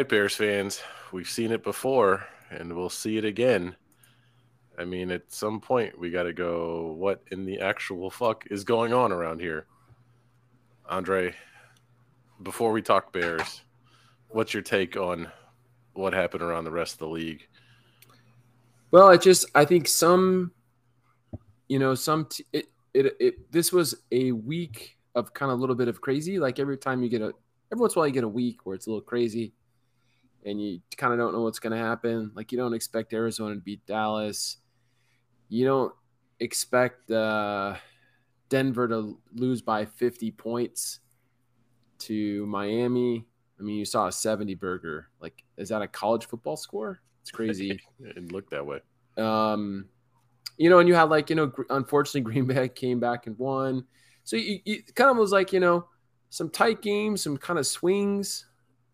Right, Bears fans, we've seen it before and we'll see it again. I mean, at some point, we got to go, what in the actual fuck is going on around here? Andre, before we talk Bears, what's your take on what happened around the rest of the league? Well, I just, I think some, you know, some, t- it, it, it, this was a week of kind of a little bit of crazy. Like every time you get a, every once in a while you get a week where it's a little crazy and you kind of don't know what's going to happen. Like you don't expect Arizona to beat Dallas. You don't expect uh, Denver to lose by 50 points to Miami. I mean, you saw a 70 burger. Like, is that a college football score? It's crazy. it looked that way. Um, you know, and you had like, you know, unfortunately, Green Bay came back and won. So you, you kind of was like, you know, some tight games, some kind of swings,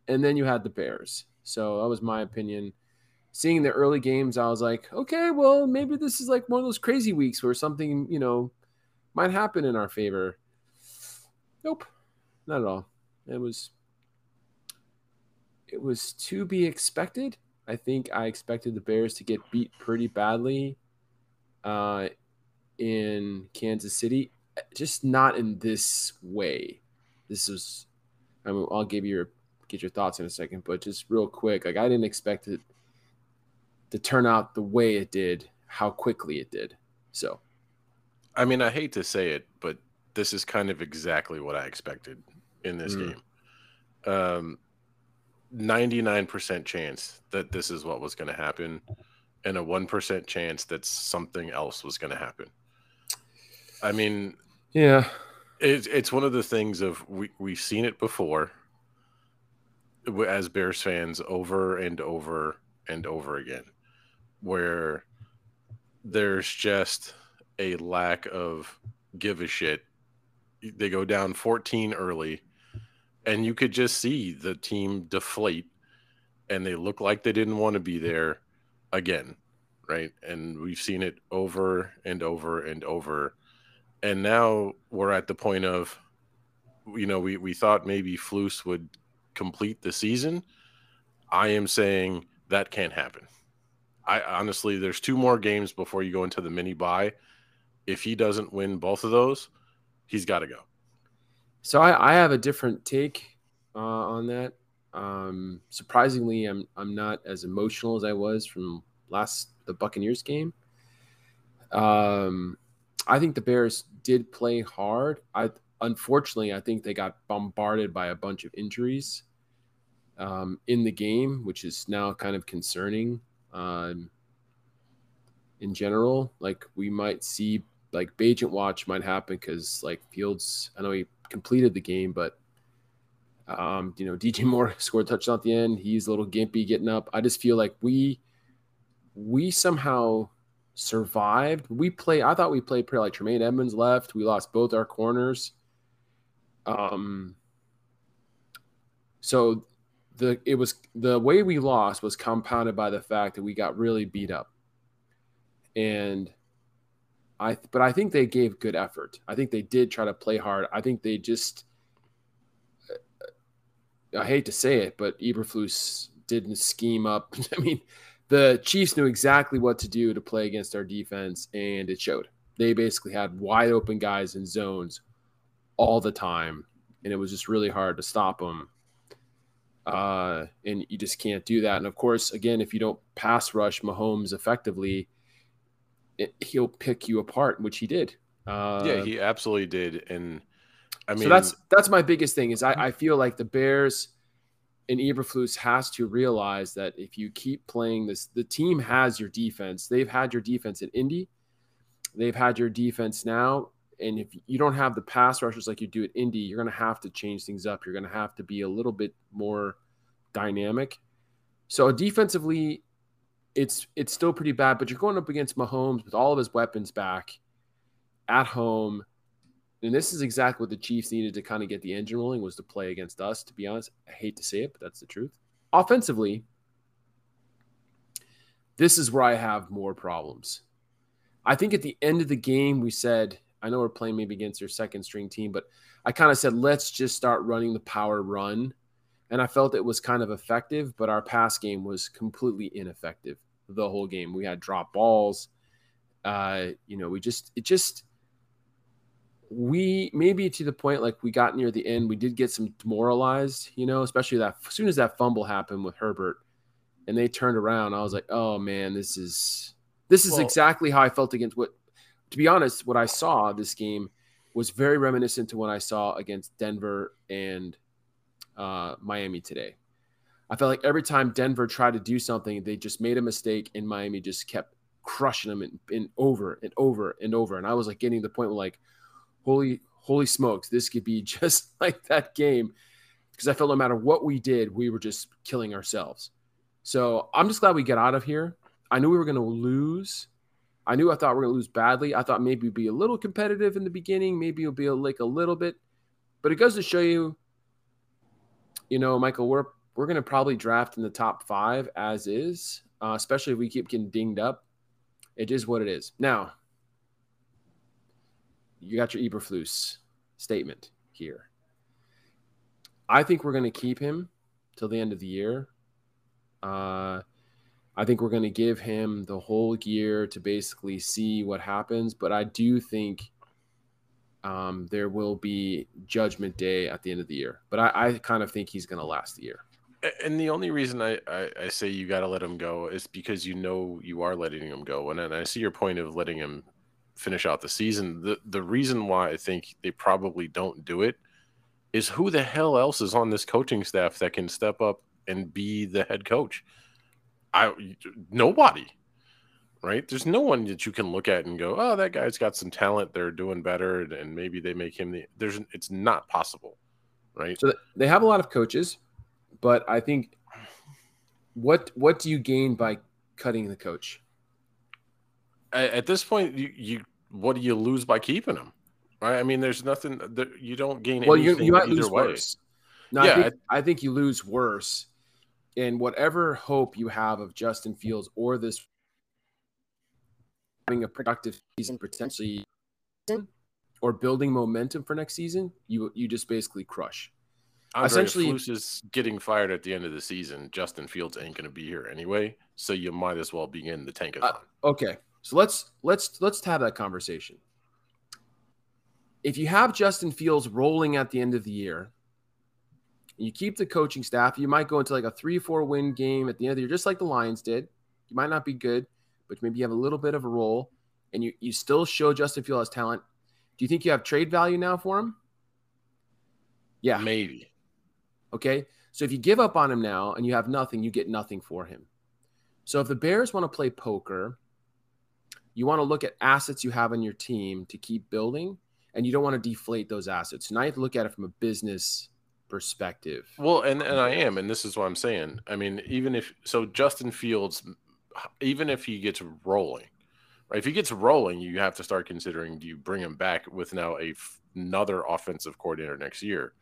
and then you had the Bears. So that was my opinion. Seeing the early games, I was like, okay, well, maybe this is like one of those crazy weeks where something, you know, might happen in our favor. Nope, not at all. It was it was to be expected. I think I expected the Bears to get beat pretty badly uh, in Kansas City, just not in this way. This was, I mean, I'll give you your get your thoughts in a second, but just real quick, like I didn't expect it to turn out the way it did, how quickly it did. So, I mean, I hate to say it, but this is kind of exactly what I expected in this mm. game. Um, 99% chance that this is what was going to happen, and a 1% chance that something else was going to happen. I mean, yeah, it's it's one of the things of we we've seen it before as Bears fans over and over and over again, where there's just a lack of give a shit. They go down 14 early, and you could just see the team deflate, and they look like they didn't want to be there again, right? And we've seen it over and over and over. And now we're at the point of, you know, we, we thought maybe Flus would complete the season, I am saying that can't happen. I honestly, there's two more games before you go into the mini buy. If he doesn't win both of those, he's got to go. So I, I, have a different take uh, on that. Um, surprisingly, I'm I'm not as emotional as I was from last the Buccaneers game. Um, I think the Bears did play hard. I unfortunately I think they got bombarded by a bunch of injuries um, in the game, which is now kind of concerning. Um, in general, like we might see like Bagent watch might happen because like Fields, I know he completed the game, but um, you know, DJ Moore scored a touchdown at the end. He's a little gimpy getting up. I just feel like we we somehow survived. We play. I thought we played pretty like Tremaine Edmunds left. We lost both our corners. Um. So the it was the way we lost was compounded by the fact that we got really beat up. And I but I think they gave good effort. I think they did try to play hard. I think they just I hate to say it, but Eberflus didn't scheme up. I mean, the Chiefs knew exactly what to do to play against our defense, and it showed. They basically had wide open guys in zones all the time, and it was just really hard to stop them uh, and you just can't do that. And of course, again, if you don't pass rush Mahomes effectively, it, he'll pick you apart, which he did. Uh, yeah, he absolutely did. And I mean, so that's that's my biggest thing is I, I feel like the Bears and Eberflus has to realize that if you keep playing this, the team has your defense. They've had your defense at Indy. They've had your defense now. And if you don't have the pass rushers like you do at Indy, you're going to have to change things up. You're going to have to be a little bit more dynamic. So defensively, it's it's still pretty bad, but you're going up against Mahomes with all of his weapons back at home. And this is exactly what the Chiefs needed to kind of get the engine rolling was to play against us, to be honest. I hate to say it, but that's the truth. Offensively, this is where I have more problems. I think at the end of the game, we said, I know we're playing maybe against your second string team, but I kind of said, let's just start running the power run and I felt it was kind of effective, but our pass game was completely ineffective the whole game. We had drop balls. Uh, you know, we just it just we maybe to the point like we got near the end, we did get some demoralized, you know, especially that as soon as that fumble happened with Herbert and they turned around, I was like, oh man, this is this is well, exactly how I felt against what to be honest, what I saw this game was very reminiscent to what I saw against Denver and uh, Miami today. I felt like every time Denver tried to do something, they just made a mistake, and Miami just kept crushing them and, and over and over and over. And I was like getting to the point where like, holy holy smokes, this could be just like that game, because I felt no matter what we did, we were just killing ourselves. So I'm just glad we get out of here. I knew we were going to lose. I knew I thought we are going to lose badly. I thought maybe we'd be a little competitive in the beginning. Maybe it'll be a, like a little bit, but it goes to show you, you know, Michael, we're we're going to probably draft in the top five as is, uh, especially if we keep getting dinged up. It is what it is. Now, you got your Eberflus statement here. I think we're going to keep him till the end of the year. Uh, I think we're going to give him the whole year to basically see what happens. But I do think um, there will be Judgment Day at the end of the year. But I, I kind of think he's going to last the year. And the only reason I, I, I say you got to let him go is because you know you are letting him go. And, and I see your point of letting him finish out the season. The, the reason why I think they probably don't do it is who the hell else is on this coaching staff that can step up and be the head coach? I nobody, right? There's no one that you can look at and go, "Oh, that guy's got some talent. They're doing better, and maybe they make him the." There's, it's not possible, right? So they have a lot of coaches, but I think what what do you gain by cutting the coach? At this point, you, you what do you lose by keeping him? Right? I mean, there's nothing that you don't gain. Well, you, you might lose way. worse. No, yeah, I think, I, I think you lose worse and whatever hope you have of Justin Fields or this having a productive season potentially or building momentum for next season, you you just basically crush. Andre, Essentially, if is getting fired at the end of the season, Justin Fields ain't going to be here anyway, so you might as well begin the tankathon. Uh, okay, so let's let's let's have that conversation. If you have Justin Fields rolling at the end of the year, you keep the coaching staff, you might go into like a three, four win game at the end of the year, just like the Lions did. You might not be good, but maybe you have a little bit of a role and you, you still show Justin Fields talent. Do you think you have trade value now for him? Yeah. Maybe. Okay. So if you give up on him now and you have nothing, you get nothing for him. So if the Bears want to play poker, you want to look at assets you have on your team to keep building, and you don't want to deflate those assets. And I have to look at it from a business perspective. Well, and and I am, and this is what I'm saying. I mean, even if so, Justin Fields, even if he gets rolling, right? If he gets rolling, you have to start considering do you bring him back with now a another offensive coordinator next year?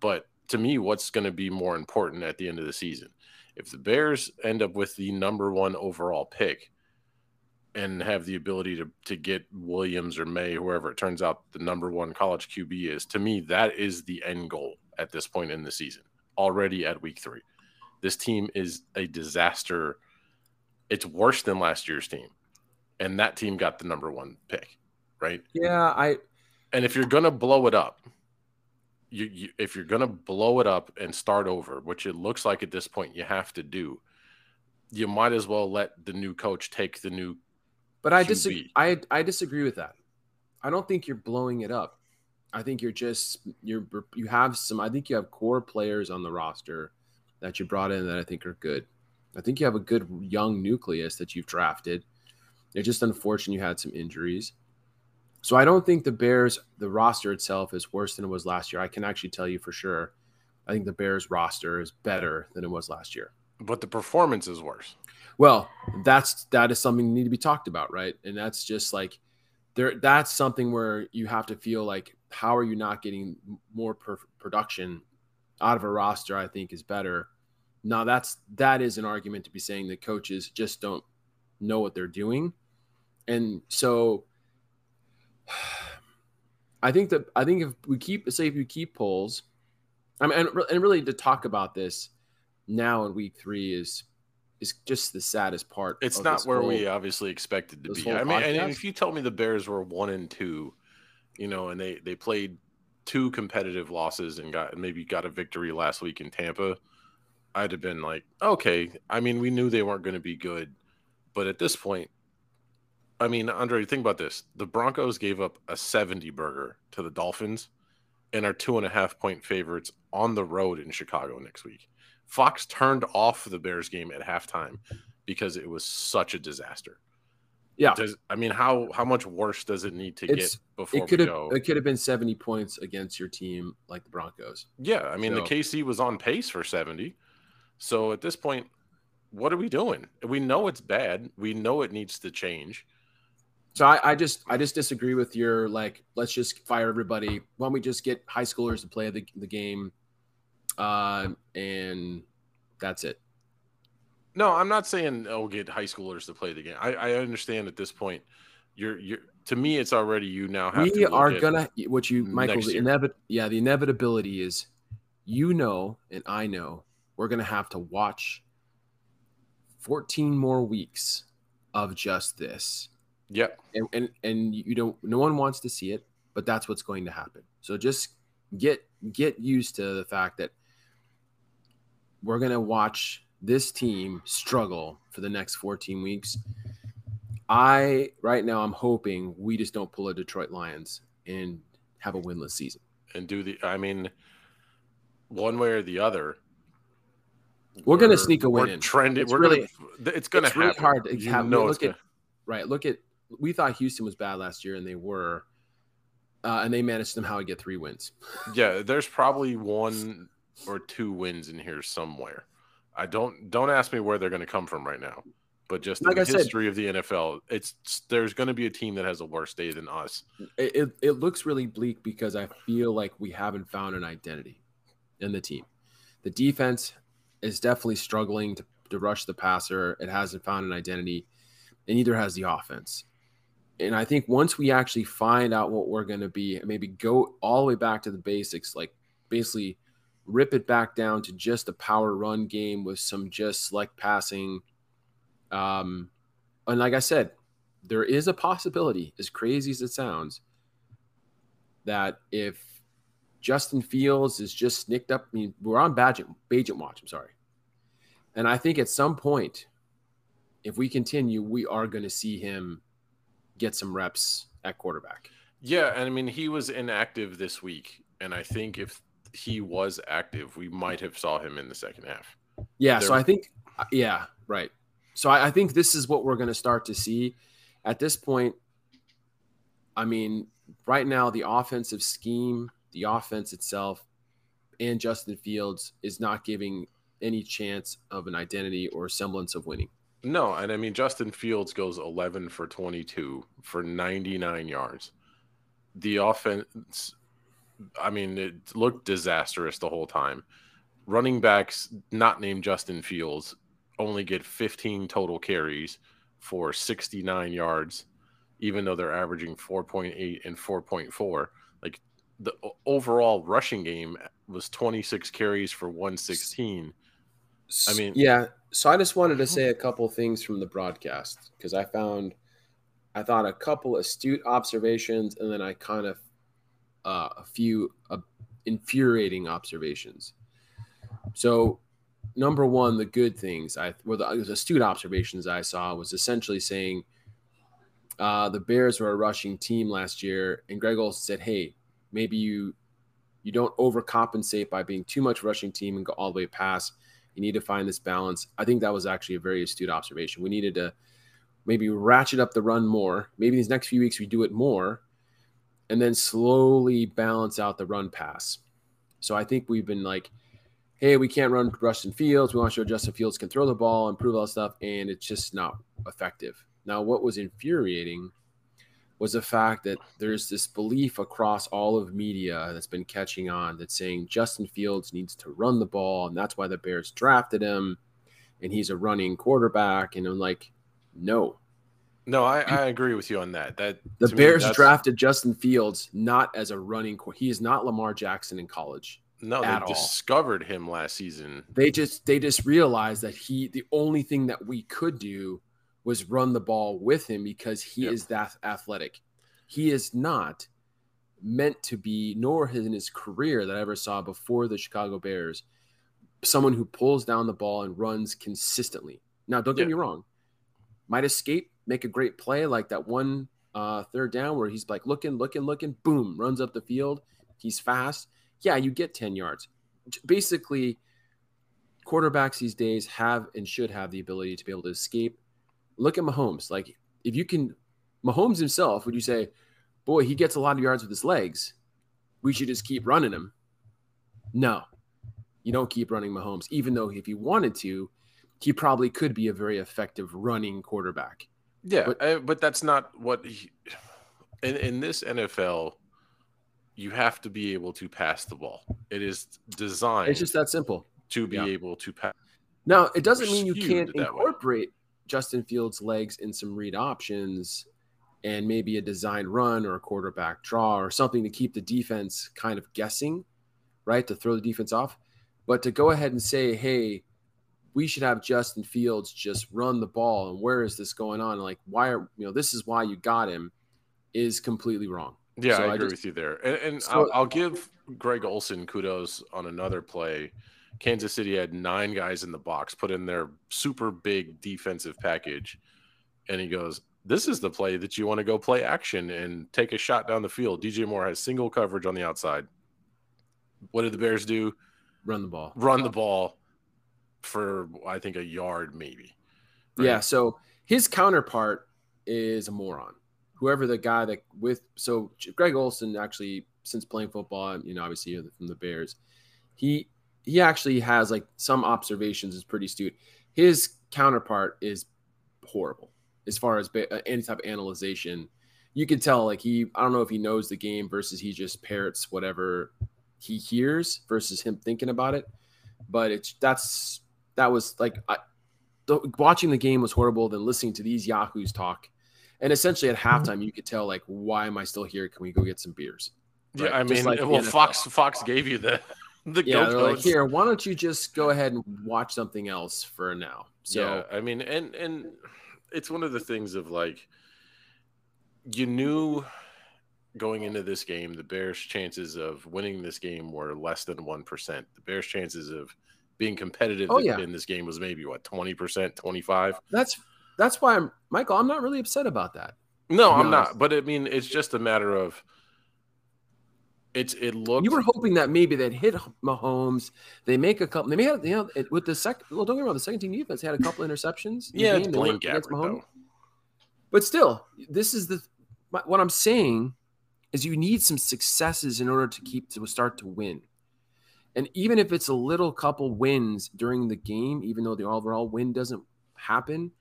But to me, what's going to be more important at the end of the season? If the Bears end up with the number one overall pick and have the ability to to get Williams or Maye, whoever it turns out the number one college QB is, to me, that is the end goal at this point in the season, already at week three. This team is a disaster. It's worse than last year's team. And that team got the number one pick, right? Yeah, I and if you're gonna blow it up, you, you if you're gonna blow it up and start over, which it looks like at this point you have to do, you might as well let the new coach take the new. But I disagree. I I disagree with that. I don't think you're blowing it up. I think you're just you're you have some. I think you have core players on the roster that you brought in that I think are good. I think you have a good young nucleus that you've drafted. It's just unfortunate you had some injuries. So I don't think the Bears, the roster itself, is worse than it was last year. I can actually tell you for sure. I think the Bears roster is better than it was last year. But the performance is worse. Well, that's that is something that need to be talked about, right? And that's just like there. That's something where you have to feel like how are you not getting more per- production out of a roster? I think is better. Now that's that is an argument to be saying that coaches just don't know what they're doing, and so I think that I think if we keep say if you keep Poles I mean, and, and really to talk about this now in week three is is just the saddest part. It's not where whole, we obviously expected to be. I mean, podcast. and if you told me the Bears were one and two, you know, and they they played two competitive losses and got maybe got a victory last week in Tampa, I'd have been like, okay. I mean, we knew they weren't going to be good, but at this point, I mean, Andre, think about this: the Broncos gave up a seventy burger to the Dolphins, and are two and a half point favorites on the road in Chicago next week. Fox turned off the Bears game at halftime because it was such a disaster. Yeah. Does I mean how how much worse does it need to it's, get before it could have go? it could have been 70 points against your team like the Broncos. Yeah, I mean so. the KC was on pace for 70. So at this point, what are we doing? We know it's bad. We know it needs to change. So I, I just I just disagree with your like let's just fire everybody. Why don't we just get high schoolers to play the, the game? Uh, and that's it. No, I'm not saying oh get high schoolers to play the game. I, I understand at this point. You're you're to me it's already you now have we are gonna what you Michael the inevit yeah the inevitability is you know and I know we're gonna have to watch 14 more weeks of just this. Yep. And and and you don't no one wants to see it, but that's what's going to happen. So just get get used to the fact that we're going to watch this team struggle for the next 14 weeks. I right now I'm hoping we just don't pull a Detroit Lions and have a winless season. And do the I mean one way or the other. We're, we're gonna sneak a win. We're in. trending. It's we're really, gonna. It's gonna it's happen. really hard to you have. Know look at right. Look at. We thought Houston was bad last year, and they were, uh, and they managed somehow to get three wins. Yeah, there's probably one or two wins in here somewhere. I don't don't ask me where they're going to come from right now, but just like the I history said, of the NFL, it's there's going to be a team that has a worse day than us. It, it, it looks really bleak because I feel like we haven't found an identity in the team. The defense is definitely struggling to, to rush the passer. It hasn't found an identity, and neither has the offense. And I think once we actually find out what we're going to be, maybe go all the way back to the basics, like basically rip it back down to just a power run game with some just select passing. Um, and like I said, there is a possibility, as crazy as it sounds, that if Justin Fields is just snicked up, I mean, we're on Bagent, Bagent watch, I'm sorry. And I think at some point, if we continue, we are going to see him get some reps at quarterback. Yeah, and I mean he was inactive this week, and I think if he was active, we might have saw him in the second half. Yeah, there... so I think, yeah, right. So I, I think this is what we're going to start to see. At this point, I mean, right now the offensive scheme, the offense itself, and Justin Fields is not giving any chance of an identity or semblance of winning. No, and I mean Justin Fields goes 11 for 22 for 99 yards. The offense I mean, it looked disastrous the whole time. Running backs not named Justin Fields only get 15 total carries for 69 yards, even though they're averaging 4.8 and 4.4. Like the overall rushing game was 26 carries for 116. I mean, yeah. So I just wanted to mhm. say a couple things from the broadcast because I found, I thought a couple astute observations, and then I kind of uh, a few uh, infuriating observations. So, number one, the good things I well, the, astute observations I saw was essentially saying uh, the Bears were a rushing team last year, and Greg Olsen said, "Hey, maybe you you don't overcompensate by being too much rushing team and go all the way past. You need to find this balance." I think that was actually a very astute observation. We needed to maybe ratchet up the run more. Maybe these next few weeks we do it more, and then slowly balance out the run pass. So I think we've been like, hey, we can't run Justin Fields. We want to show Justin Fields can throw the ball, improve all that stuff, and it's just not effective. Now, what was infuriating was the fact that there's this belief across all of media that's been catching on that's saying Justin Fields needs to run the ball, and that's why the Bears drafted him, and he's a running quarterback. And I'm like, no, no, I, I agree with you on that. That the Bears me, drafted Justin Fields not as a running. He is not Lamar Jackson in college. No, they discovered him last season. They just they just realized that he the only thing that we could do was run the ball with him because he yep. is that athletic. He is not meant to be, nor in his career that I ever saw before the Chicago Bears, someone who pulls down the ball and runs consistently. Now, don't get yeah. me wrong, might escape, make a great play like that one uh, third down where he's like looking, looking, looking, boom, runs up the field. He's fast. Yeah, you get 10 yards. Basically, quarterbacks these days have and should have the ability to be able to escape. Look at Mahomes. Like, if you can, Mahomes himself, would you say, boy, he gets a lot of yards with his legs. We should just keep running him. No, you don't keep running Mahomes, even though if he wanted to, he probably could be a very effective running quarterback. Yeah, but, uh, but that's not what he, in in this NFL. You have to be able to pass the ball. It is designed. It's just that simple to be yeah. able to pass. Now, it doesn't mean you can't incorporate way. Justin Fields' legs in some read options and maybe a design run or a quarterback draw or something to keep the defense kind of guessing, right? To throw the defense off. But to go ahead and say, hey, we should have Justin Fields just run the ball and where is this going on? Like, why are you know this is why you got him is completely wrong. Yeah, so I agree I just, with you there. And, and so, I'll, I'll, give Greg Olsen kudos on another play. Kansas City had nine guys in the box, put in their super big defensive package, and he goes, "This is the play that you want to go play action and take a shot down the field." DJ Moore has single coverage on the outside. What did the Bears do? Run the ball. Run the ball for I think a yard maybe. Right? Yeah. So his counterpart is a moron. Whoever the guy that with so Greg Olsen actually since playing football, you know, obviously from the Bears, he he actually has like some observations is pretty astute. His counterpart is horrible as far as uh, any type of analyzation. You can tell like he I don't know if he knows the game versus he just parrots whatever he hears versus him thinking about it. But it's that's that was like I, the, watching the game was horrible than listening to these yahoos talk. And essentially at mm-hmm. halftime, you could tell like, why am I still here? Can we go get some beers? Right? Yeah, I mean, like well, Fox Fox gave you the the yeah. Like, here, why don't you just go ahead and watch something else for now? So yeah, I mean, and and it's one of the things of like you knew going into this game the Bears' chances of winning this game were less than one percent. The Bears' chances of being competitive oh, yeah. in this game was maybe what 20%, 25. That's that's why I'm Michael, I'm not really upset about that. No, I'm honest. not. But I mean, it's just a matter of it's it looked. You were hoping that maybe they'd hit Mahomes. They make a couple. They may have you know with the second. Well, don't get me wrong. The second team defense had a couple interceptions. yeah, it's Blaine Gabbert, Mahomes. But still, this is the what I'm saying is you need some successes in order to keep to start to win. And even if it's a little couple wins during the game, even though the overall win doesn't happen,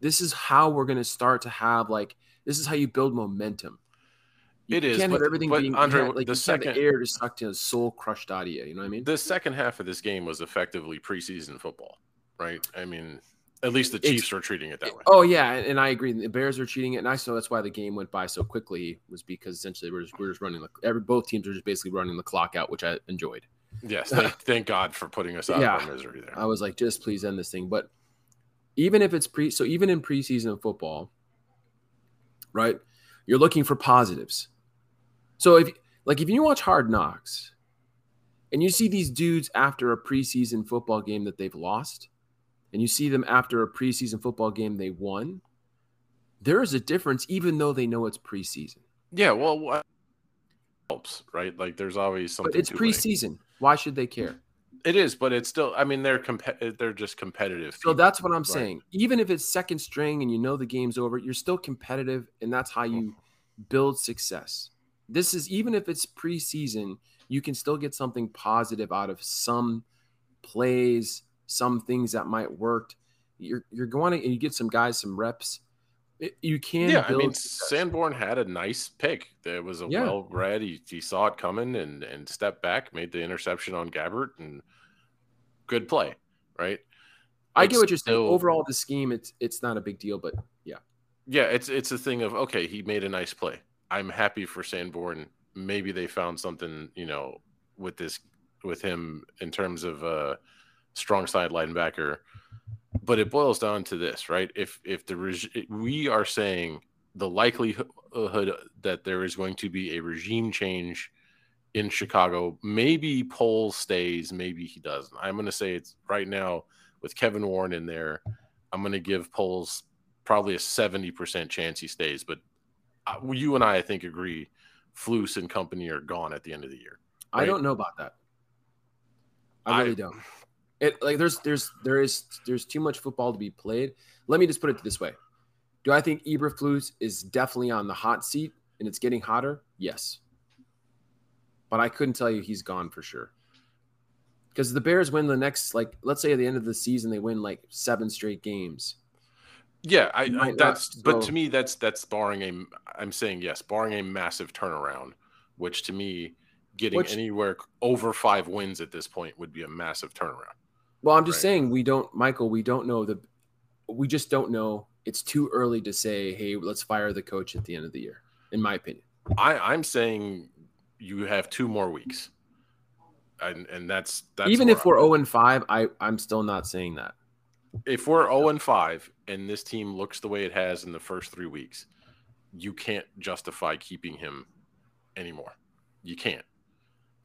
this is how we're going to start to have like this is how you build momentum. You it is, can't but, have everything but being Andre, like the second the air to suck to a soul crushed out of you. You know what I mean? The second half of this game was effectively preseason football, right? I mean, at least the Chiefs it's, are treating it that way. Oh yeah, and I agree. The Bears are cheating it, and I saw that's why the game went by so quickly was because essentially we're just, we're just running the every both teams are just basically running the clock out, which I enjoyed. Yes, thank, thank God for putting us out yeah, of misery there. I was like, just please end this thing. But even if it's pre, so even in preseason football, right? You're looking for positives. So if like if you watch Hard Knocks, and you see these dudes after a preseason football game that they've lost, and you see them after a preseason football game they won, there is a difference, even though they know it's preseason. Yeah, well, helps, right? Like there's always something. But it's preseason. Why should they care? It is, but it's still. I mean, they're comp- They're just competitive. So people, that's what I'm right? saying. Even if it's second string and you know the game's over, you're still competitive, and that's how you build success. This is even if it's preseason, you can still get something positive out of some plays, some things that might work. You're you're going to and you get some guys some reps you can. Yeah, I mean, Sanborn had a nice pick. There was a yeah. well read. He, he saw it coming and and stepped back, made the interception on Gabbert, and good play, right? I it's get what you're saying. Overall, the scheme, it's it's not a big deal, but yeah, yeah, it's it's a thing of okay, he made a nice play. I'm happy for Sanborn. Maybe they found something, you know, with this with him in terms of uh, strong side linebacker, but it boils down to this, right? If if the reg- we are saying the likelihood that there is going to be a regime change in Chicago, maybe Poles stays, maybe he doesn't. I'm going to say it's right now with Kevin Warren in there. I'm going to give Poles probably a 70% chance he stays, but uh, you and I, I think, agree Flus and company are gone at the end of the year. Right? I don't know about that. I really I, don't. It like there's there's there is there's too much football to be played. Let me just put it this way: Do I think Eberflus is definitely on the hot seat and it's getting hotter? Yes, but I couldn't tell you he's gone for sure. Because the Bears win the next, like, let's say at the end of the season, they win like seven straight games. Yeah, I, I that's not, but to me that's that's barring a I'm saying yes, barring a massive turnaround, which to me getting which, anywhere over 5 wins at this point would be a massive turnaround. Well, I'm just right? saying we don't Michael, we don't know the we just don't know. It's too early to say, "Hey, let's fire the coach at the end of the year." In my opinion. I I'm saying you have two more weeks. And and that's that's Even if we're 0 and 5, I I'm still not saying that if we're 0 and 5 and this team looks the way it has in the first three weeks, you can't justify keeping him anymore. You can't.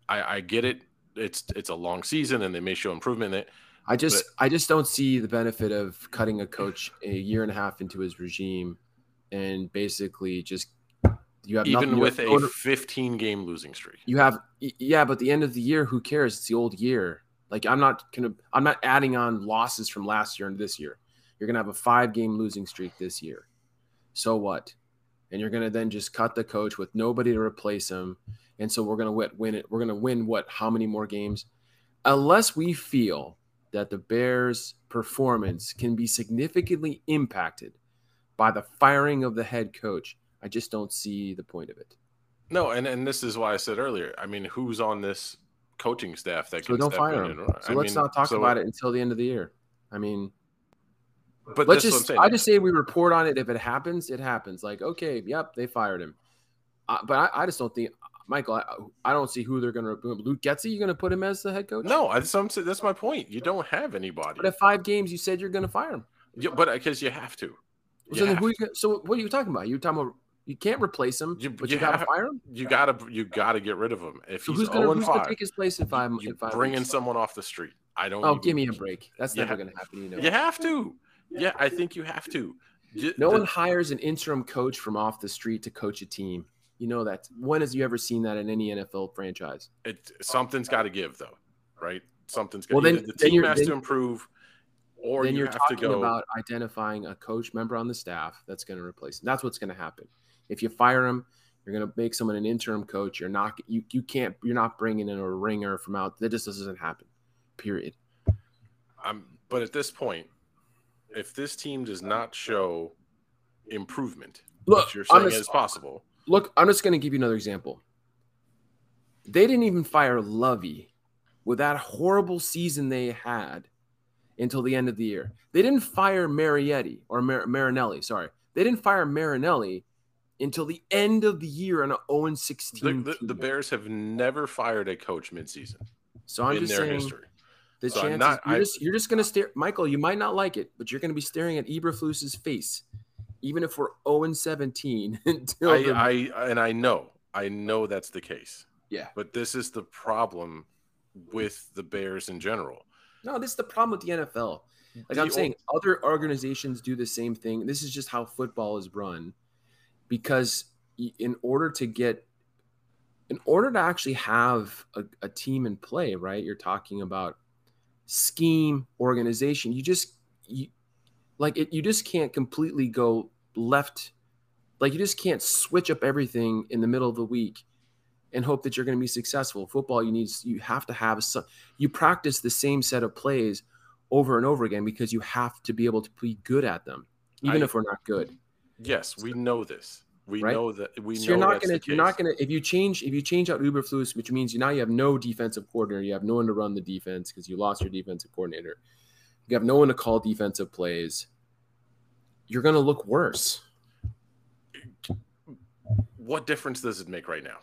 I, I get it. It's it's a long season and they may show improvement in it. I just but, I just don't see the benefit of cutting a coach a year and a half into his regime and basically just you have even with a 15 game losing streak. You have yeah, but the end of the year, who cares? It's the old year. Like I'm not gonna I'm not adding on losses from last year and this year. You're gonna have a five game losing streak this year. So what? And you're gonna then just cut the coach with nobody to replace him. And so we're gonna win, win it. We're gonna win what? How many more games? Unless we feel that the Bears' performance can be significantly impacted by the firing of the head coach, I just don't see the point of it. No, and and this is why I said earlier. I mean, who's on this coaching staff that so don't fire him. so I let's mean, not talk so, about it until the end of the year. I mean, but let's just I just say we report on it. If it happens, it happens. Like, okay, yep, they fired him. Uh, but I, I, just don't think Michael. I, I don't see who they're going to. Luke Getsy, you going to put him as the head coach? No, that's, that's my point. You don't have anybody. But at five games, you said you're going to fire him. Yeah, but because you have to. You so, have who to. You, so what are you talking about? You're talking about you can't replace him, you, but you, you got to fire him. You got to you got to get rid of him. If so he's going oh to take his place in five, you in five bringing weeks. someone off the street. I don't. Oh, even, give me a break. That's never going to happen. You know. You have to. Yeah, I think you have to. no the, one hires an interim coach from off the street to coach a team. You know that. When has you ever seen that in any NFL franchise? It something's got to give though, right? Something's got. Well, then, the team has then, to improve or then you are talking go... about identifying a coach member on the staff that's going to replace him. That's what's going to happen. If you fire him, you're going to make someone an interim coach. You're not you you can't you're not bringing in a ringer from out. That just doesn't happen. Period. Um, but at this point, if this team does not show improvement, look, which you're saying is possible. Look, I'm just going to give you another example. They didn't even fire Lovie with that horrible season they had until the end of the year. They didn't fire Marietti or Mar- Marinelli. Sorry, they didn't fire Marinelli until the end of the year on an 0 16. The, the, the, Bears have never fired a coach midseason. So I'm just saying history. the so chances not, you're, just, you're just going to stare. Michael, you might not like it, but you're going to be staring at Eberflus's face, even if we're 0 and 17 until. I, the, I, and I know, I know that's the case. Yeah. But this is the problem with the Bears in general. No, this is the problem with the NFL. Like the I'm saying, other organizations do the same thing. This is just how football is run because in order to get in order to actually have a, a, team in play right you're talking about scheme organization you just you like it you just can't completely go left like you just can't switch up everything in the middle of the week and hope that you're going to be successful football you need you have to have some you practice the same set of plays over and over again because you have to be able to be good at them even I, if we're not good Yes, we know this. We right? know that we so know you're not gonna you're not gonna if you change if you change out Eberflus, which means you now you have no defensive coordinator, you have no one to run the defense because you lost your defensive coordinator. You have no one to call defensive plays. You're gonna look worse. What difference does it make right now?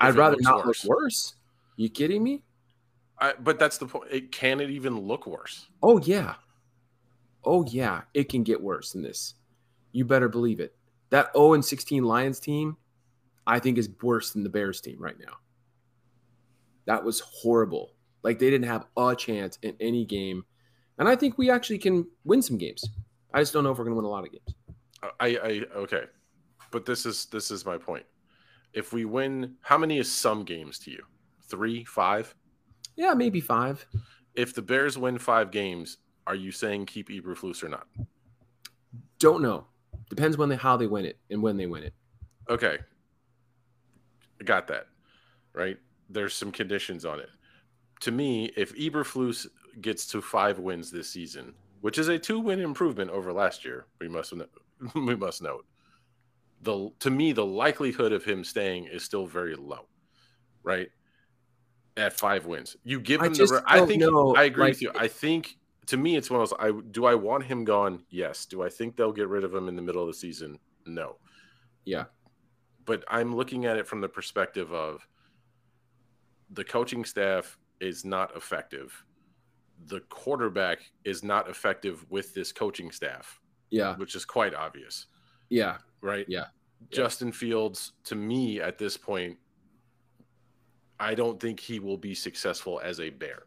I'd rather not worse? look worse. You kidding me? I, but that's the point. It can it even look worse? Oh yeah. Oh yeah, it can get worse than this. You better believe it. That 0 and 16 Lions team, I think, is worse than the Bears team right now. That was horrible. Like they didn't have a chance in any game. And I think we actually can win some games. I just don't know if we're going to win a lot of games. I, I okay, but this is this is my point. If we win, how many is some games to you? Three, five? Yeah, maybe five. If the Bears win five games, are you saying keep Eberflus or not? Don't know. Depends when they how they win it and when they win it. Okay, I got that. Right? There's some conditions on it. To me, if Eberflus gets to five wins this season, which is a two-win improvement over last year, we must we must note. The to me, the likelihood of him staying is still very low, right? At five wins, you give him I the. I think know, I agree like, with you. I think to me, it's one of those. I do I want him gone? Yes. Do I think they'll get rid of him in the middle of the season? No. Yeah. But I'm looking at it from the perspective of the coaching staff is not effective. The quarterback is not effective with this coaching staff. Yeah. Which is quite obvious. Yeah. Right? Yeah. Justin Fields, to me at this point, I don't think he will be successful as a bear.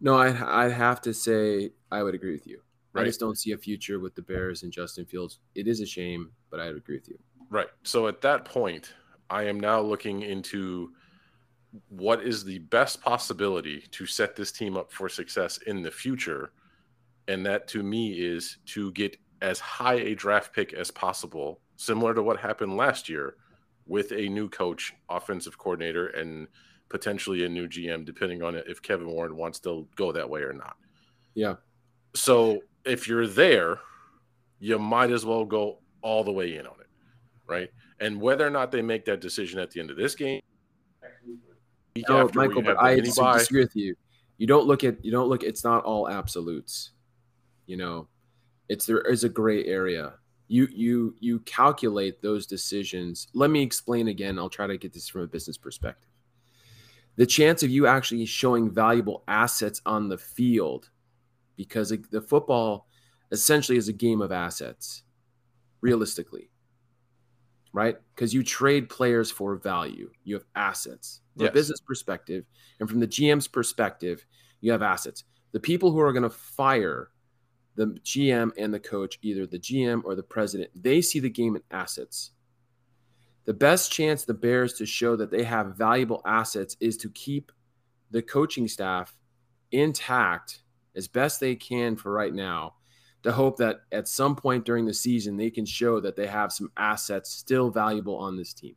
No, I I'd have to say I would agree with you. Right. I just don't see a future with the Bears and Justin Fields. It is a shame, but I would agree with you. Right. So at that point, I am now looking into what is the best possibility to set this team up for success in the future. And that to me is to get as high a draft pick as possible, similar to what happened last year with a new coach, offensive coordinator, and potentially a new GM, depending on if Kevin Warren wants to go that way or not. Yeah. So if you're there, you might as well go all the way in on it, right? And whether or not they make that decision at the end of this game, no, Michael, but I disagree with you. You don't look at you don't look. It's not all absolutes. You know, it's there is a gray area. You you you calculate those decisions. Let me explain again. I'll try to get this from a business perspective the chance of you actually showing valuable assets on the field because the football essentially is a game of assets realistically right? Because you trade players for value. You have assets. From yes. a business perspective and from the gm's perspective you have assets. The people who are going to fire the gm and the coach either the gm or the president they see the game in assets. The best chance the Bears to show that they have valuable assets is to keep the coaching staff intact as best they can for right now to hope that at some point during the season they can show that they have some assets still valuable on this team.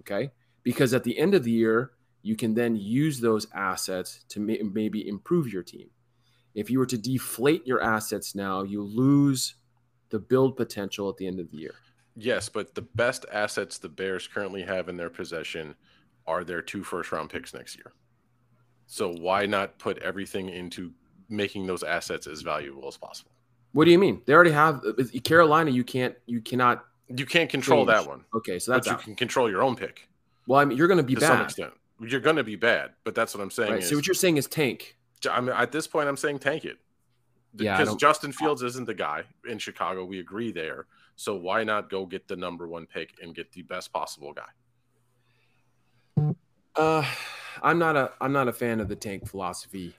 Okay? Because at the end of the year, you can then use those assets to may- maybe improve your team. If you were to deflate your assets now, you lose the build potential at the end of the year. Yes, but the best assets the Bears currently have in their possession are their two first round picks next year. So why not put everything into making those assets as valuable as possible? What do you mean? They already have Carolina. You can't. You cannot. You can't control change. that one. Okay, so that's but you can control your own pick. Well, I mean, you're going to be to bad. some extent. You're going to be bad, but that's what I'm saying. Right, is, so what you're saying is tank. I mean, at this point, I'm saying tank it. Yeah, because Justin Fields isn't the guy in Chicago. We agree there. So why not go get the number one pick and get the best possible guy? Uh, I'm not a I'm not a fan of the tank philosophy.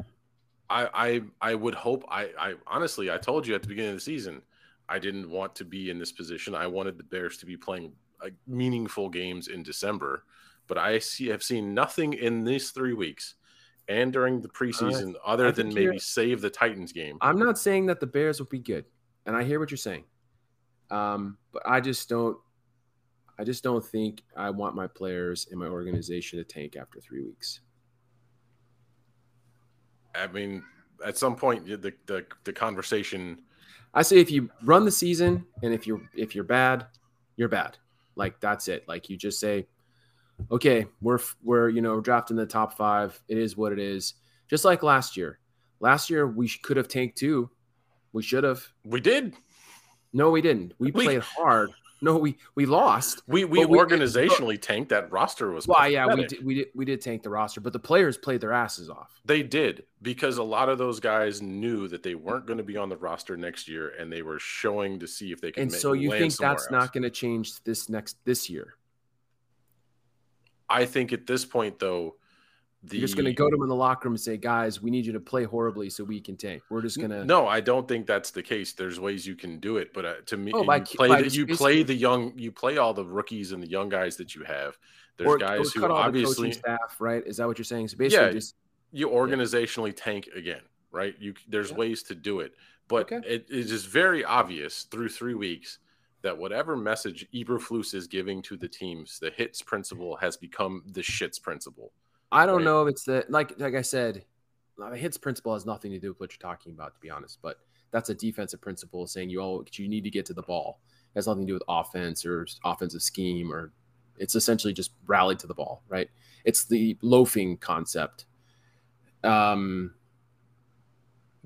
I I, I would hope I, I honestly I told you at the beginning of the season I didn't want to be in this position. I wanted the Bears to be playing uh, meaningful games in December, but I see have seen nothing in these three weeks and during the preseason uh, other than maybe save the Titans game. I'm not saying that the Bears will be good, and I hear what you're saying. Um, but I just don't. I just don't think I want my players in my organization to tank after three weeks. I mean, at some point, the the, the conversation. I say if you run the season and if you're if you're bad, you're bad. Like that's it. Like you just say, okay, we're we're you know drafting the top five. It is what it is. Just like last year. Last year we could have tanked too. We should have. We did. No, we didn't. We, we played hard. No, we we lost. We we organizationally tanked. That roster was Well, yeah, we did, we did we did tank the roster, but the players played their asses off. They did because a lot of those guys knew that they weren't going to be on the roster next year, and they were showing to see if they can. And ma- so you think that's else. not going to change this next this year? I think at this point, though, the You're just going to go to them in the locker room and say, "Guys, we need you to play horribly so we can tank." We're just going to No, I don't think that's the case. There's ways you can do it, but uh, to me, Oh, by you ki- play by the, you play the young, you play all the rookies and the young guys that you have. There's or, guys or who cut all the obviously staff, right? Is that what you're saying? So basically, Yeah. just you organizationally tank again, right? You there's Yeah. ways to do it, but Okay. it is just very obvious through three weeks that whatever message Eberflus is giving to the teams, the hits principle has become the shits principle. I don't Right. know if it's the like like I said, the hits principle has nothing to do with what you're talking about, to be honest. But that's a defensive principle saying you all you need to get to the ball. It has nothing to do with offense or offensive scheme or it's essentially just rally to the ball, right? It's the loafing concept. Um,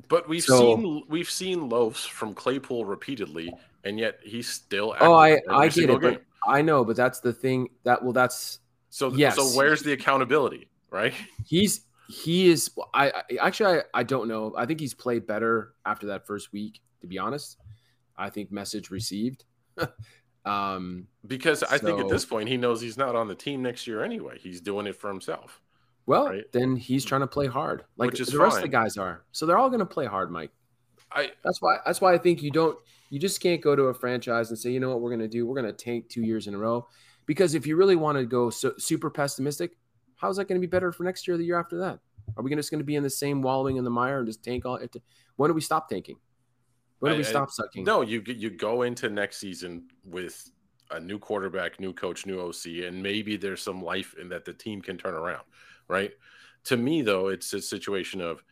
But we've So- seen we've seen loafs from Claypool repeatedly, and yet he's still. oh, I I get it, but. I know, but that's the thing that well, that's So yes. so where's the accountability, right? he's he is I, I actually I, I don't know i think he's played better after that first week to be honest i think message received um Because I think at this point he knows he's not on the team next year anyway. He's doing it for himself. well Right. then he's trying to play hard like the rest of the guys are so they're all going to play hard mike I that's why that's why i think you don't you just can't go to a franchise and say you know what we're going to do we're going to tank two years in a row because if you really want to go so, super pessimistic how's that going to be better for next year or the year after that are we just going to be in the same wallowing in the mire and just tank all it when do we stop tanking when do we I- stop sucking no, you you go into next season with a new quarterback, new coach, new OC, and maybe there's some life in that the team can turn around, right? To me, though, it's a situation of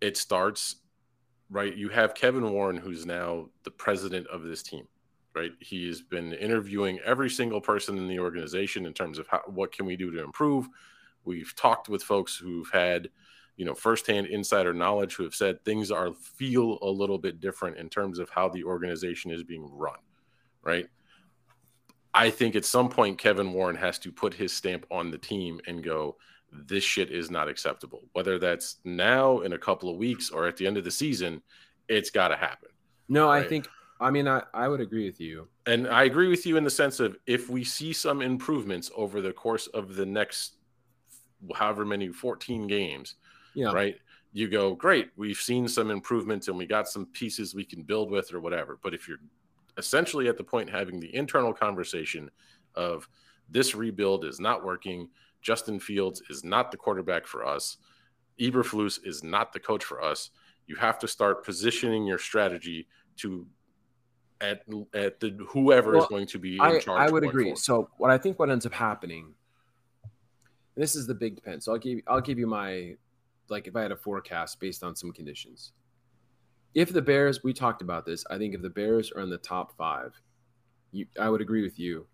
it starts right. You have Kevin Warren, who's now the president of this team, right? He's been interviewing every single person in the organization in terms of how what can we do to improve. We've talked with folks who've had you know firsthand insider knowledge who have said things are feel a little bit different in terms of how the organization is being run right? I think at some point kevin warren has to put his stamp on the team and go this shit is not acceptable. Whether that's now in a couple of weeks or at the end of the season it's got to happen No, I think I mean I, I would agree with you. and I agree with you in the sense of if we see some improvements over the course of the next however many 14 games, Yeah. right? You go, great, we've seen some improvements and we got some pieces we can build with or whatever. But if you're essentially at the point having the internal conversation of this rebuild is not working, Justin Fields is not the quarterback for us, Eberflus is not the coach for us, you have to start positioning your strategy to at at the whoever Well, is going to be in I, charge. I would agree. forward. So what I think what ends up happening, and this is the big depend. So I'll give I'll give you my like if I had a forecast based on some conditions. If the Bears, we talked about this, I think if the Bears are in the top five, you, I would agree with you.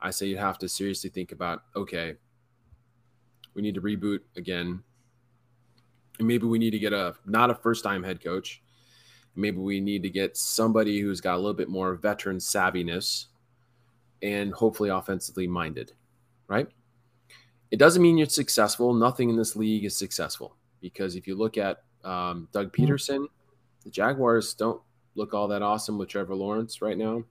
I say you have to seriously think about okay, we need to reboot again. And maybe we need to get a not a first time head coach. Maybe we need to get somebody who's got a little bit more veteran savviness and hopefully offensively minded, right? It doesn't mean you're successful. Nothing in this league is successful because if you look at um, Doug Pederson, the Jaguars don't look all that awesome with Trevor Lawrence right now.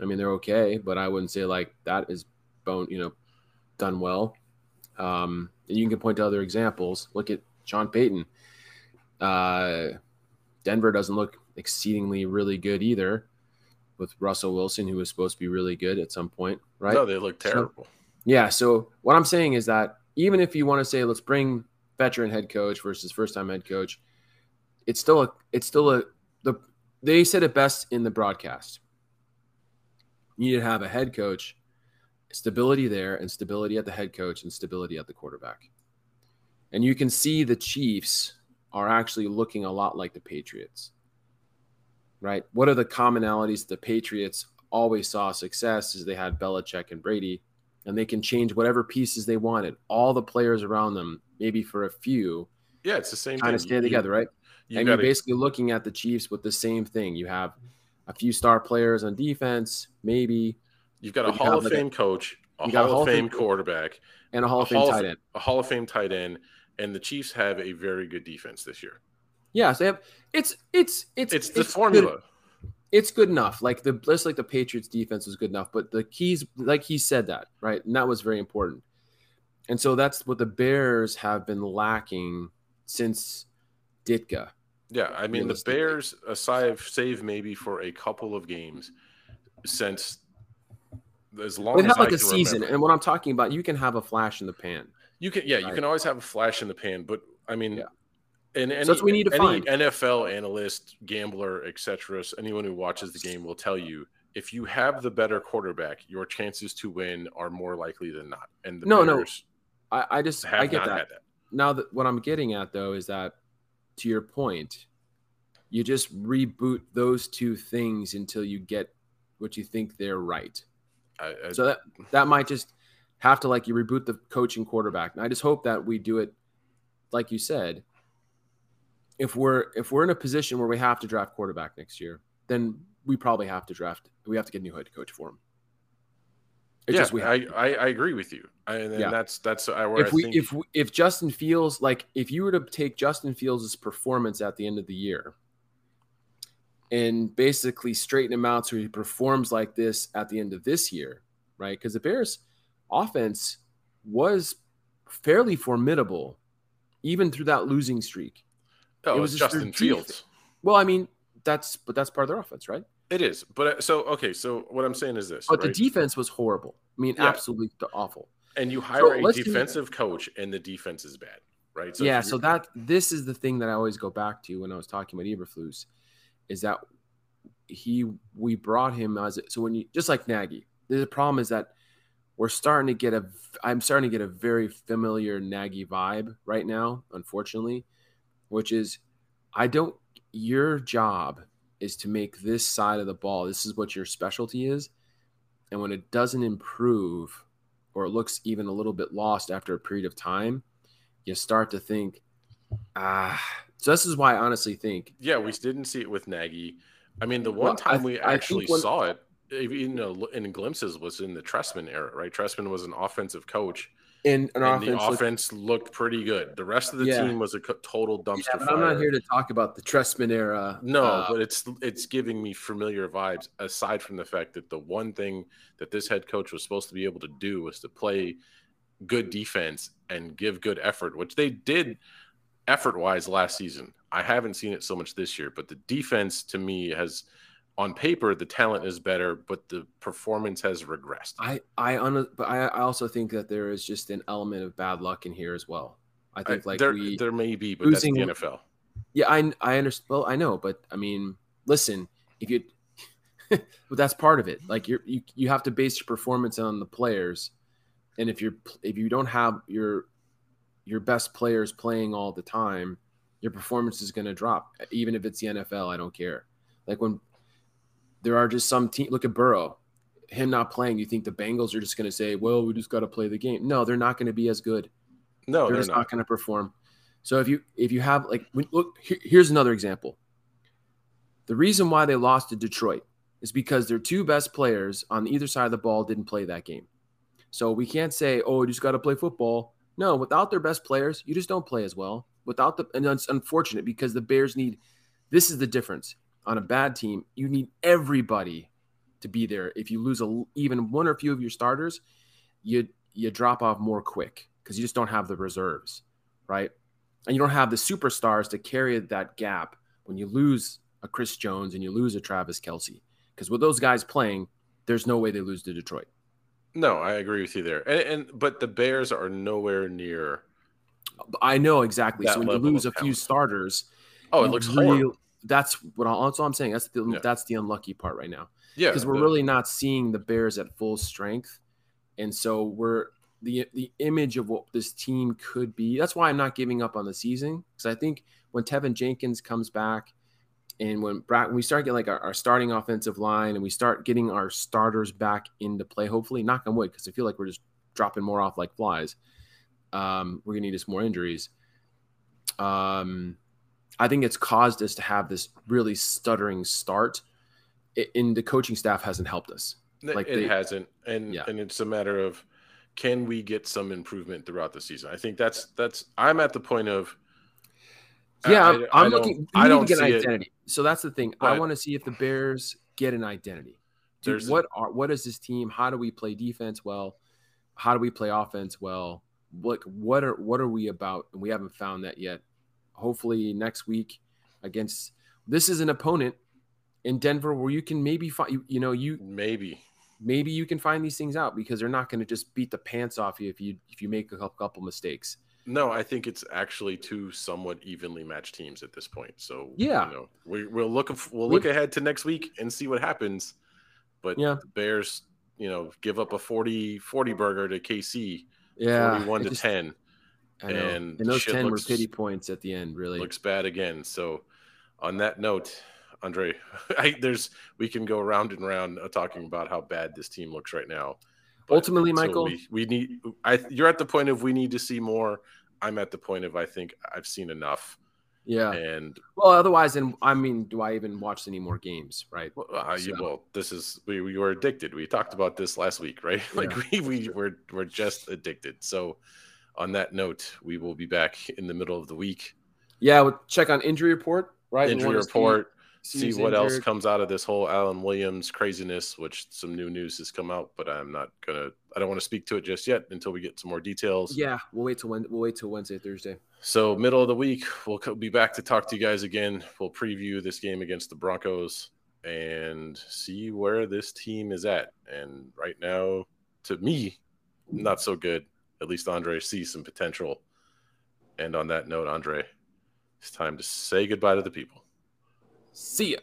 I mean, they're okay, but I wouldn't say like that is bone, you know, done well. Um, and you can point to other examples. Look at Sean Payton. Uh, Denver doesn't look exceedingly really good either with Russell Wilson, who was supposed to be really good at some point, right? No, they look So- terrible. Yeah. So what I'm saying is that even if you want to say let's bring veteran head coach versus first time head coach, it's still a it's still a the they said it best in the broadcast. You need to have a head coach, stability there, and stability at the head coach and stability at the quarterback. And you can see the Chiefs are actually looking a lot like the Patriots. Right? What are the commonalities? The Patriots always saw success is they had Belichick and Brady and they can change whatever pieces they wanted. All the players around them, maybe for a few, Yeah, it's the same kind of stay You- together, right? You and gotta, you're basically looking at the Chiefs with the same thing. You have a few star players on defense, maybe You've got a Hall of like a- Fame coach, a you got a Hall of Fame quarterback, and a Hall of a Fame Hall tight end. a Hall of Fame tight end, and the Chiefs have a very good defense this year. Yeah, so they have it's it's it's It's the good- formula. It's good enough. Like the just like the Patriots defense was good enough, but the keys, like he said that, right? And that was very important. And so that's what the Bears have been lacking since Ditka. Yeah, I mean the. Bears, aside save maybe for a couple of games since as long They as have like I a season, remember. and what I'm talking about, you can have a flash in the pan. You can, yeah, you can always have a flash in the pan, but I mean, Yeah. And any, that's what we need to any find. NFL analyst, gambler, etc., anyone who watches the game will tell you if you have the better quarterback, your chances to win are more likely than not. And the No, no, I, I just have I get that. that. Now that what I'm getting at though is that to your point, you just reboot those two things until you get what you think they're right. I, I, So that that might just have to like you reboot the coach and quarterback. And I just hope that we do it like you said. If we're if we're in a position where we have to draft quarterback next year, then we probably have to draft. We have to get a new head coach for him. It's yeah, just we I. I, I agree with you. I, and Yeah. that's that's where if I we think if we, if Justin Fields like if you were to take Justin Fields' performance at the end of the year and basically straighten him out so he performs like this at the end of this year, right? Because the Bears offense was fairly formidable even through that losing streak. Oh, it was Justin. Fields. Well, I mean, that's but that's part of their offense, right? It is, but uh, so okay. So what I'm saying is this, But right? the defense was horrible. I mean, Yeah. absolutely awful. and you hire a defensive coach, and the defense is bad, right? if yeah, so that this is the thing that I always go back to when I was talking about Eberflus, is that he we brought him as so when you just like Nagy. The problem is that we're starting to get a I'm starting to get a very familiar Nagy vibe right now, unfortunately, which is I don't your job is to make this side of the ball. This is what your specialty is. And when it doesn't improve or it looks even a little bit lost after a period of time, you start to think, ah. So this is why I honestly think yeah, we didn't see it with Nagy. I mean, the one Well, time we I think actually when- saw it, you know, in glimpses, was in the Trestman era, right? Trestman was an offensive coach, in an and the offense, look- offense looked pretty good. The rest of the Yeah. team was a total dumpster yeah, but fire. I'm not here to talk about the Trestman era. No, Uh, but it's it's giving me familiar vibes. Aside from the fact that the one thing that this head coach was supposed to be able to do was to play good defense and give good effort, which they did effort wise last season. I haven't seen it so much this year, but the defense to me has, on paper, the talent is better, but the performance has regressed. I I un- but I, I also think that there is just an element of bad luck in here as well. I I- think uh, like there, we there may be, but that's the NFL. Yeah, I I understand. Well, I know, but I mean, listen, if you, but that's part of it. Like you're, you you have to base your performance on the players, and if you're if you don't have your your best players playing all the time, your performance is going to drop. Even if it's the NFL, I don't care. Like when there are just some team. Look at Burrow, him not playing. You think the Bengals are just going to say, "Well, we just got to play the game"? No, they're not going to be as good No, they're they're just not. not, going to perform. So if you if you have like look here- here's another example. The reason why they lost to Detroit is because their two best players on either side of the ball didn't play that game. So we can't say, "Oh, you just got to play football." No, without their best players, you just don't play as well. Without the and it's unfortunate because the Bears need this is the difference. On a bad team, you need everybody to be there. If you lose a, even one or a few of your starters, you you drop off more quick because you just don't have the reserves, right? And you don't have the superstars to carry that gap when you lose a Chris Jones and you lose a Travis Kelce. Because with those guys playing, there's no way they lose to Detroit. No, I agree with you there. And, and but the Bears are nowhere near. I know exactly. So when you lose a few starters, Oh, it looks really- horrible. That's what I, that's all I'm saying. That's the Yeah. that's the unlucky part right now. Yeah, because we're the- really not seeing the Bears at full strength, and so we're the the image of what this team could be. That's why I'm not giving up on the season because I think when Teven Jenkins comes back, and when Brad, when we start getting like our, our starting offensive line, and we start getting our starters back into play, hopefully, knock on wood, because I feel like we're just dropping more off like flies. Um, we're gonna need us more injuries. Um, I think it's caused us to have this really stuttering start, and the coaching staff hasn't helped us. Like it they- hasn't, and Yeah. and it's a matter of can we get some improvement throughout the season? I think that's that's. I'm at the point of. Yeah, I- I'm, I looking. I We need don't to get an see it. identity. So that's the thing. I want to see if the Bears get an identity. Dude, what are what is this team? How do we play defense well? How do we play offense well? What what are what are we about? And we haven't found that yet. Hopefully next week against this is an opponent in Denver where you can maybe find you, you know you Maybe maybe you can find these things out because they're not going to just beat the pants off you if you if you make a couple, mistakes. no. I think it's actually two somewhat evenly matched teams at this point. So Yeah. you know, we, we'll look we'll We- look ahead to next week and see what happens. But Yeah. the Bears, you know, give up a 40, 40 burger to KC, Yeah, forty-one to just- ten. And And, those 10 looks- were pity points at the end, really. looks bad again. So, on that note, Andre, I, there's we can go round and round uh, talking about how bad this team looks right now. But Ultimately, Michael- we, we need. I you're at the point of we need to see more. I'm at the point of I think I've seen enough, yeah. and Well, otherwise, and I mean, do I even watch any more games, right? well, uh, you, So- well this is we, we were addicted. We talked about this last week, right? Like we we were we're just addicted. So, on that note, we will be back in the middle of the week. Yeah, we'll check on injury report, right? Injury report. see what else comes out of this whole Alan Williams craziness, which some new news has come out, but I'm not gonna. I don't want to speak to it just yet until we get some more details. Yeah, we'll wait till Wed- we'll wait till Wednesday, Thursday. So middle of the week, we'll be back to talk to you guys again. We'll preview this game against the Broncos and see where this team is at. And right now, to me, not so good. At least Andre sees some potential. And on that note, Andre, it's time to say goodbye to the people. See ya.